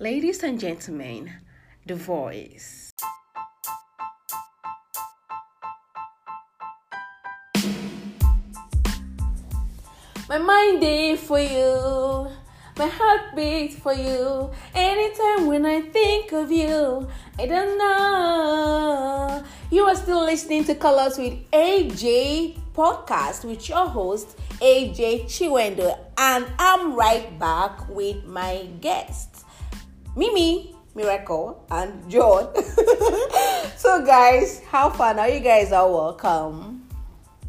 Ladies and gentlemen, The Voice. My mind day for you, my heart beats for you. Anytime when I think of you, I don't know. You are still listening to Colors with AJ podcast with your host AJ Chiwendo, and I'm right back with my guests, Mimi, Miracle, and John. so, guys, how fun are you guys are welcome.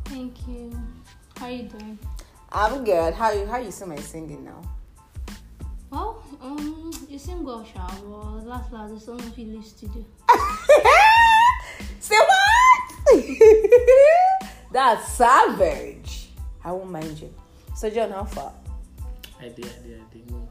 Thank you. How are you doing? I'm good. How you how you see my singing now? Well, um, you sing well, Sha, but last last, there's so much you leave studio. Say what? That's savage. I won't mind you. So John, how far? I did, I did, I did.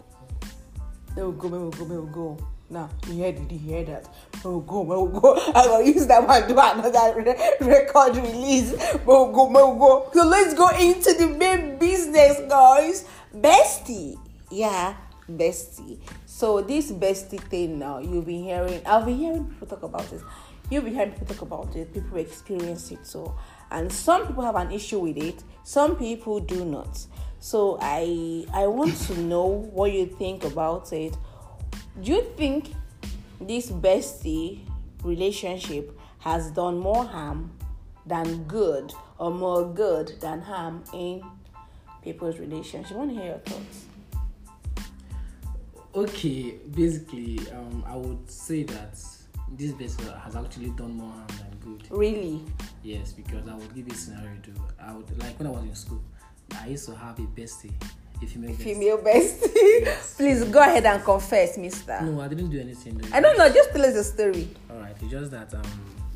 May we go, may we go, may we go. Now, you heard it, you hear that. May we go, may we go. I'm gonna use that one do another re- record release. May we go, may we go. So let's go into the main business, guys. Bestie. Yeah, bestie. So this bestie thing now, you've been hearing, I've been hearing people talk about this. You've been hearing people talk about it, people experience it so and some people have an issue with it, some people do not. So I I want to know what you think about it. Do you think this bestie relationship has done more harm than good or more good than harm in people's relationship? I want to hear your thoughts. Okay, basically, um, I would say that this vessel has actually done more harm than good. Really? Yes, because I would give you a scenario too. I would like when I was in school, I used to have a bestie, a female bestie. Female bestie. Yes. Please go ahead and confess, mister. No, I didn't do anything. Though. I don't know, just tell us the story. All right, it's just that um,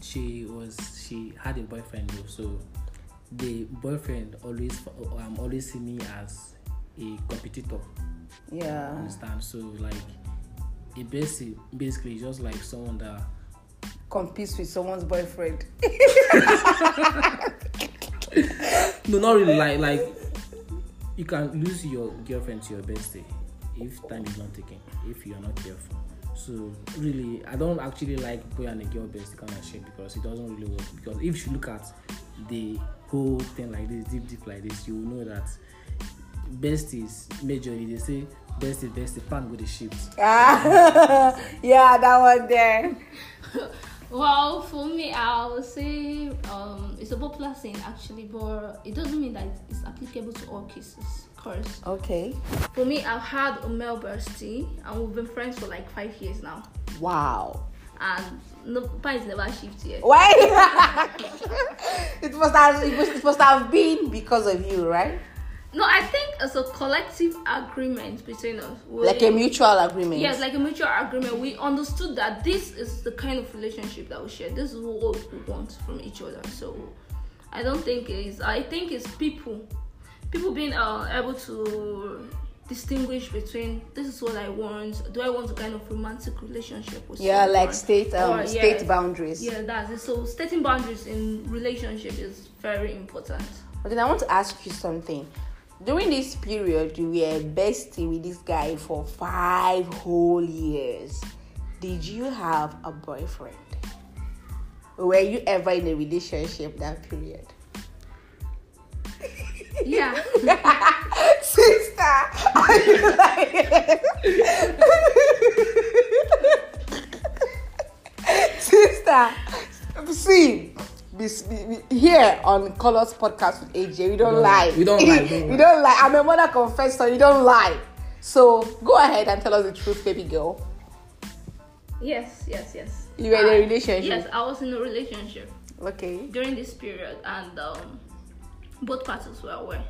she was she had a boyfriend though, so the boyfriend always um always see me as a competitor. Yeah. Understand? So like, a bestie basically is just like someone that Competes with someone's boyfriend. no, not really. Like, like you can lose your girlfriend to your bestie if time is not taken, if you are not careful. So really, I don't actually like boy and a girl bestie kind of shit because it doesn't really work. Because if you look at the whole thing like this, deep, deep like this, you will know that besties majorly they say bestie, bestie, pan with the ships. Ah, yeah, that one there. Well, for me, I would say um, it's a popular saying actually, but it doesn't mean that it's applicable to all cases. Of course. Okay. for me, I've had a male bestie, and we've been friends for like five years now, Wow. and no pants never shift yet. Why? it must have it must, it must have been because of you, right? No, I think it's a collective agreement between us. We- Like a mutual agreement. Yes, like a mutual agreement. We understood that this is the kind of relationship that we share. This is what we want from each other. So I don't think it's. I think it's people, people being uh, able to distinguish between this is what I want. Do I want a kind of romantic relationship with? yeah, like state um Or, state yeah, boundaries. Yeah, that's it. So setting boundaries in relationship is very important. Then I want to ask you something. During this period, you were bestie with this guy for five whole years. Did you have a boyfriend? Were you ever in a relationship that period? Yeah. Sister, are you lying? Sister, see, be, be, be- here on Colors Podcast with AJ, we don't don't lie. lie. We don't lie, we don't we lie. don't lie. I'm a mother confessor, you don't lie. So go ahead and tell us the truth, baby girl. yes. Yes. Yes. You were in a relationship? Yes, I was in a relationship. Okay. during this period and um, both parties were aware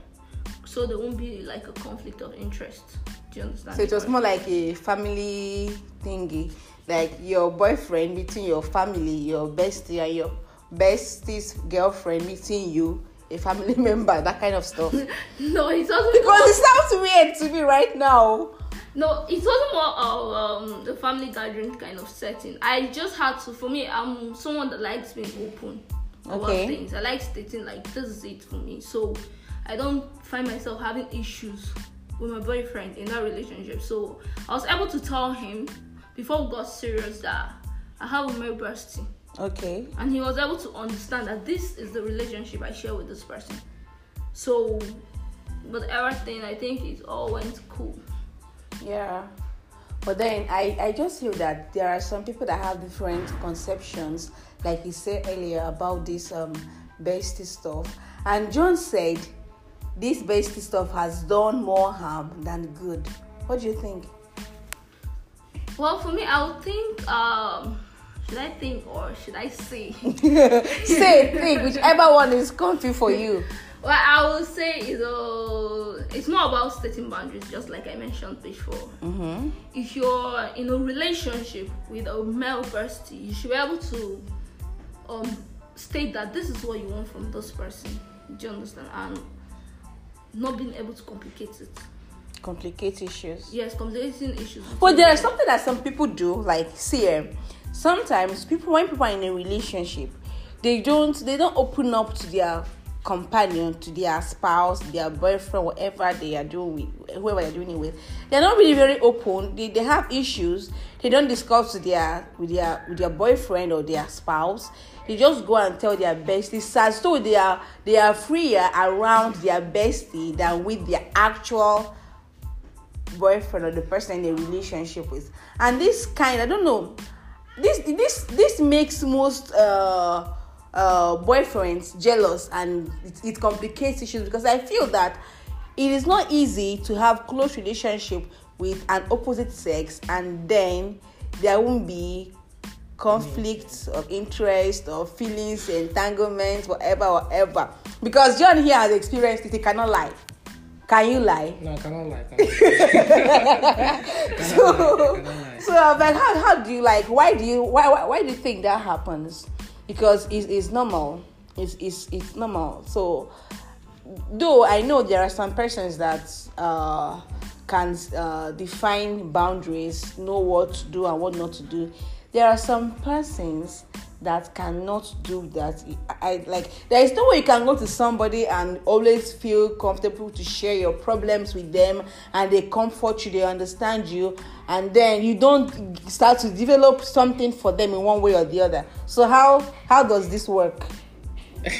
so there won't be like a conflict of interest do you understand So it was more like a family thingy, like your boyfriend between your family, your bestie, and your bestie's girlfriend meeting you, a family member, that kind of stuff. because no it wasn't it more, sounds weird to me right now. no it wasn't more of um, the family gathering kind of setting i just had to for me i'm someone that likes being open about Okay. things i like stating like this is it for me so i don't find myself having issues with my boyfriend in that relationship. So I was able to tell him before we got serious that I have a male bestie. Okay. And he was able to understand that this is the relationship I share with this person. So but everything I think it all went cool. Yeah. But then I, I just feel that there are some people that have different conceptions, like you said earlier about this um bestie stuff. And John said this bestie stuff has done more harm than good. What do you think? Well, for me, I would think, um, should I think or should I say? Say think, whichever one is comfy for you. well, I would say is uh, it's not about setting boundaries, just like I mentioned before. Mm-hmm. If you're in a relationship with a male bestie, you should be able to um, state that this is what you want from this person. Do you understand? And not being able to complicate it. Complicate issues. Yes, complicating issues. But there is something that some people do, like see, um, sometimes people when people are in a relationship, they don't they don't open up to their companion, to their spouse, their boyfriend, whatever they are doing with whoever they're doing it with. They're not really very open. They, they have issues. They don't discuss with their with their with their boyfriend or their spouse. They just go and tell their bestie. So they are they are freer around their bestie than with their actual boyfriend or the person in a relationship with and this kind i don't know this this this makes most uh uh boyfriends jealous and it, it complicates issues because i feel that it is not easy to have close relationship with an opposite sex and then there won't be conflicts of interest or feelings entanglements whatever whatever. Because john here has experienced it he cannot lie can you lie No, I cannot lie. Cannot lie. Cannot so, lie, so I'm like, how, how do you like? Why do you why why, why do you think that happens? Because it's, it's normal. It's, it's it's normal. So, though I know there are some persons that uh, can uh, define boundaries, know what to do and what not to do. There are some persons that cannot do that. I, like there is no way you can go to somebody and always feel comfortable to share your problems with them and they comfort you, they understand you, and then you don't start to develop something for them in one way or the other. So how how does this work?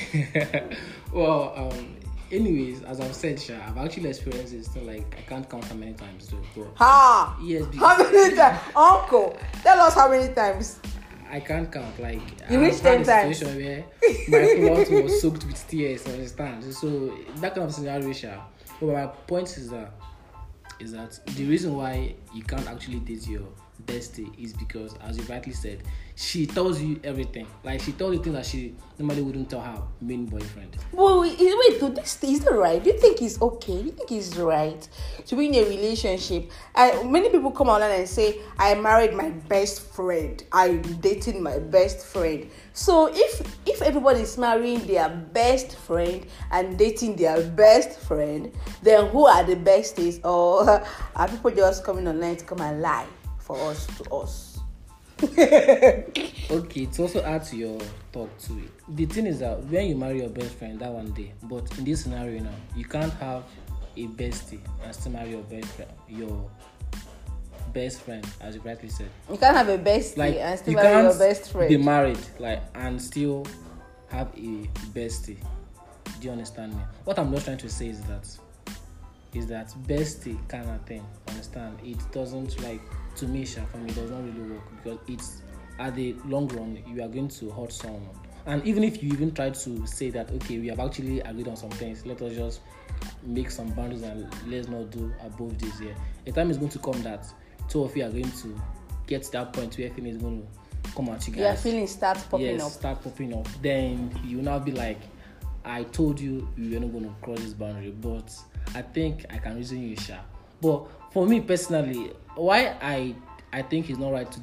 well, um, anyways, as I've said, Sha, I've actually experienced this. So like, I can't count how many times though. But Ha! yes, How many times? Uncle, tell us how many times. I can't count. Like, You I've had 10 a times. situation where my cloth was soaked with tears. Understand? So that kind of scenario, Sha. But my point is that is that the reason why you can't actually date your bestie is because, as you rightly said, she tells you everything. Like she tells you things that she normally wouldn't tell her main boyfriend. Well, wait, wait, this is that right? You think it's okay? You think it's right to be in a relationship? I, many people come online and say, "I married my best friend. I'm dating my best friend." So if if everybody is marrying their best friend and dating their best friend, then who are the besties? Or are people just coming online to come and lie for us to us? Okay, to also add to your talk to it. The thing is that when you marry your best friend, that one day. But in this scenario now, you can't have a bestie and still marry your best friend, your best friend, as you rightly said. You can't have a bestie Like and still you marry your best friend. be married, like and still have a bestie. Do you understand me? What I'm just trying to say is that is that bestie kind of thing. Understand? It doesn't like to me, Sha, for me, does not really work because it's at the long run you are going to hurt someone. And even if you even try to say that okay, we have actually agreed on some things, let us just make some boundaries and let's not do above this here. A time is going to come that two of you are going to get to that point where feeling is going to come at you guys Your feelings start popping yes, up. start popping up. Then you now be like, I told you you were not going to cross this boundary, but I think I can reason you, Sha. But for me personally, why I I think it's not right to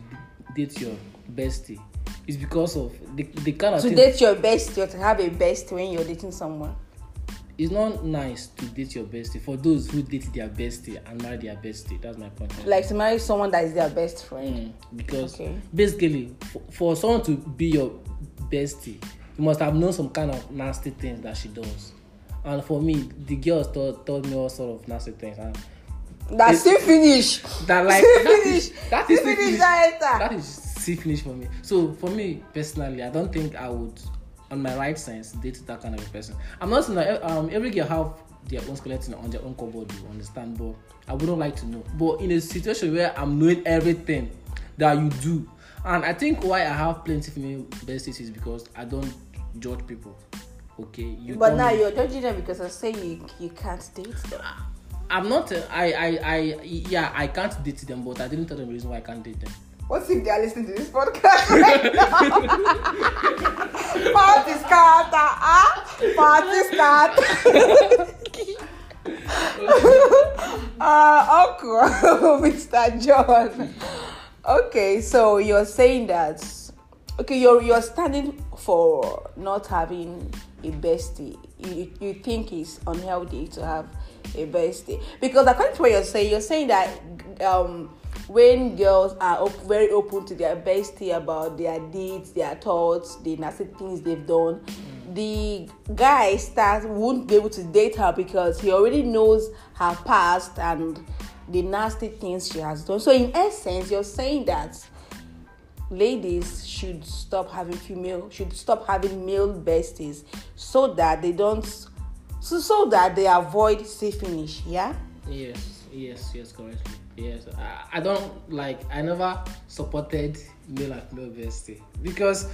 date your bestie is because of the, the kind of to thing. date your bestie or to have a bestie when you're dating someone. It's not nice to date your bestie for those who date their bestie and marry their bestie. That's my point. Like to marry someone that is their best friend. Mm, because Okay. basically for, for someone to be your bestie you must have known some kind of nasty things that she does and for me the girls told, told me all sort of nasty things and That's still finish. that like Still that finish. is that is Still finish finish. that enter. that is still finish for me. So for me personally, I don't think I would, on my right sense, date that kind of a person. I'm not saying that um, every girl have their own skeleton on their own cupboard. You understand? But I wouldn't like to know. But in a situation where I'm knowing everything that you do, and I think why I have plenty female besties is because I don't judge people. Okay, you. But now know. you're judging them because I say you you can't date them. I'm not. I, I, yeah, I can't date them, but I didn't tell them the reason why I can't date them. What if they are listening to this podcast? Party scatter, ah? Party scatter. uh, Uncle, Mr. John. Okay, so you're saying that okay, you're you're standing for not having a bestie. You you think it's unhealthy to have a bestie because according to what you're saying, you're saying that um when girls are op- very open to their bestie about their deeds, their thoughts, the nasty things they've done, the guy starts won't be able to date her because he already knows her past and the nasty things she has done. So in essence, you're saying that ladies should stop having female should stop having male besties so that they don't so, so that they avoid say finish yeah Yes, yes, yes, correctly. Yes, I, I don't like. I never supported male and female bestie because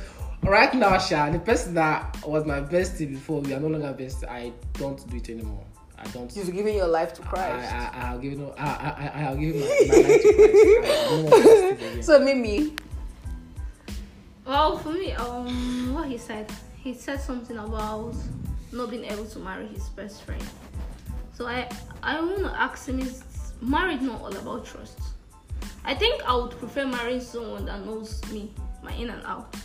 right now, Sha, the person that was my bestie before, we are no longer bestie. I don't do it anymore. I don't. you've given your life to I, christ I, I have given. I, I, I I have given my, my life to Christ. I don't want besties again. so mimi Well, for me, um, what he said, he said something about not being able to marry his best friend. So I, I want to ask him: Is marriage not all about trust? I think I would prefer marrying someone that knows me, my in and out.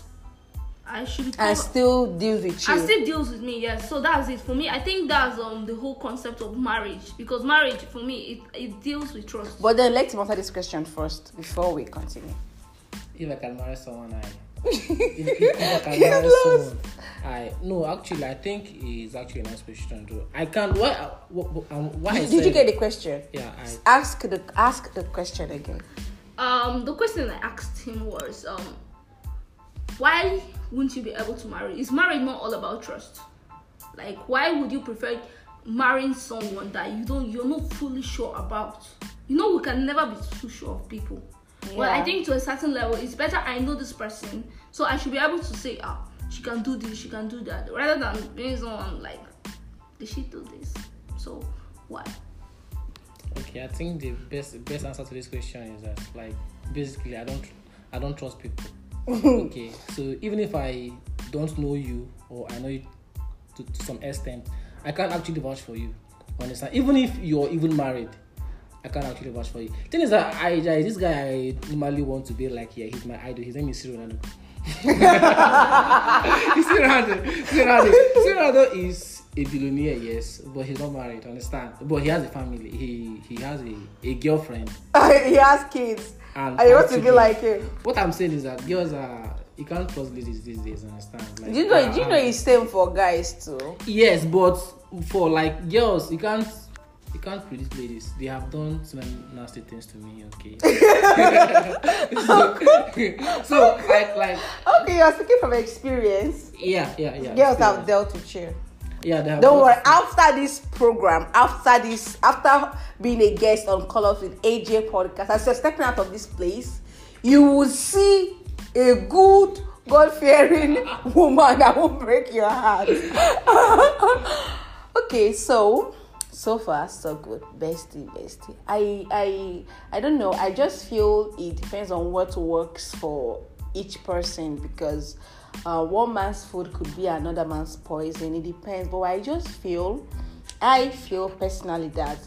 I should be and still deals with you and still deals with me yes so that's it for me i think that's um the whole concept of marriage because marriage for me it, it deals with trust but then let's answer this question first before we continue If I can marry someone, I. I can He's lost. someone, I. No, actually, I think it's actually a nice question to. I can't. Why? What, what, um, why I did, did you get the question Yeah, I. ask the ask the question again um the question i asked him was um why wouldn't you be able to marry is marriage not all about trust like why would you prefer marrying someone that you don't you're not fully sure about you know we can never be too sure of people well i think to a certain level it's better i know this person so i should be able to say ah she can do this she can do that rather than being someone like did she do this so why Okay, I think the best best answer to this question is that like basically I don't I don't trust people. okay, so even if I don't know you or I know you to, to some extent, I can't actually vouch for you. Understand? Even if you're even married, I can't actually vouch for you. Thing is that I, I this guy I normally want to be like yeah, he's my idol. His name is Ciro Ronaldo. Ciro Ronaldo. Is a billionaire, yes, but he's not married. Understand? But he has a family. He he has a, a girlfriend. he has kids And you want to be like him What I'm saying is that girls are you can't trust ladies these days. Understand? Like, do you know ah, do you ah, know it's same for guys too Yes, but for like girls, you can't you can't predict ladies. They have done some nasty things to me. Okay. so, so like like okay you're speaking from experience yeah yeah yeah. girls have dealt with you Yeah, they have Don't worry. After this program, after this, after being a guest on Colors with AJ podcast, as you're stepping out of this place, you will see a good, God-fearing woman that will break your heart. okay, so so far so good, bestie, bestie. I I I don't know. I just feel it depends on what works for each person because uh, one man's food could be another man's poison. It depends. But I just feel, I feel personally that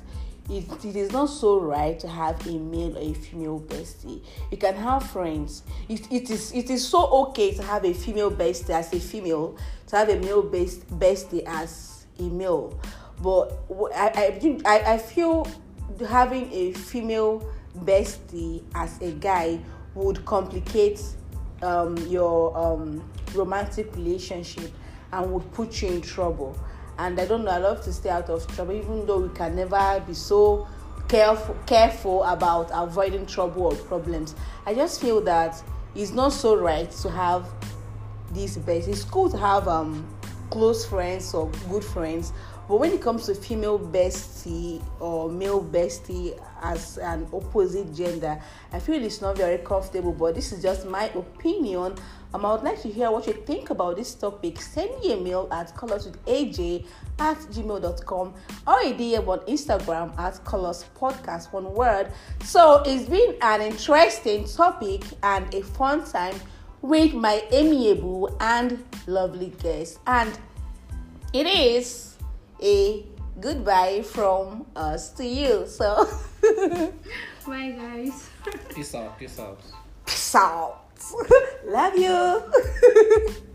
it, it is not so right to have a male or a female bestie. You can have friends. It, it is it is so okay to have a female bestie as a female, to have a male best bestie as a male. But I I, I, feel having a female bestie as a guy would complicate um, your um, romantic relationship and would put you in trouble. And I don't know, I love to stay out of trouble, even though we can never be so careful careful about avoiding trouble or problems. I just feel that it's not so right to have these best. It's cool to have um close friends or good friends, but when it comes to female bestie or male bestie as an opposite gender, I feel it's not very comfortable. But this is just my opinion. Um, I would like to hear what you think about this topic. Send me a mail at colorswithaj at gmail.com or a DM on Instagram at colors podcast, one word. So it's been an interesting topic and a fun time with my amiable and lovely guest. And it is a goodbye from us to you. So, Bye, guys. Peace out. Peace out. peace out. Love you.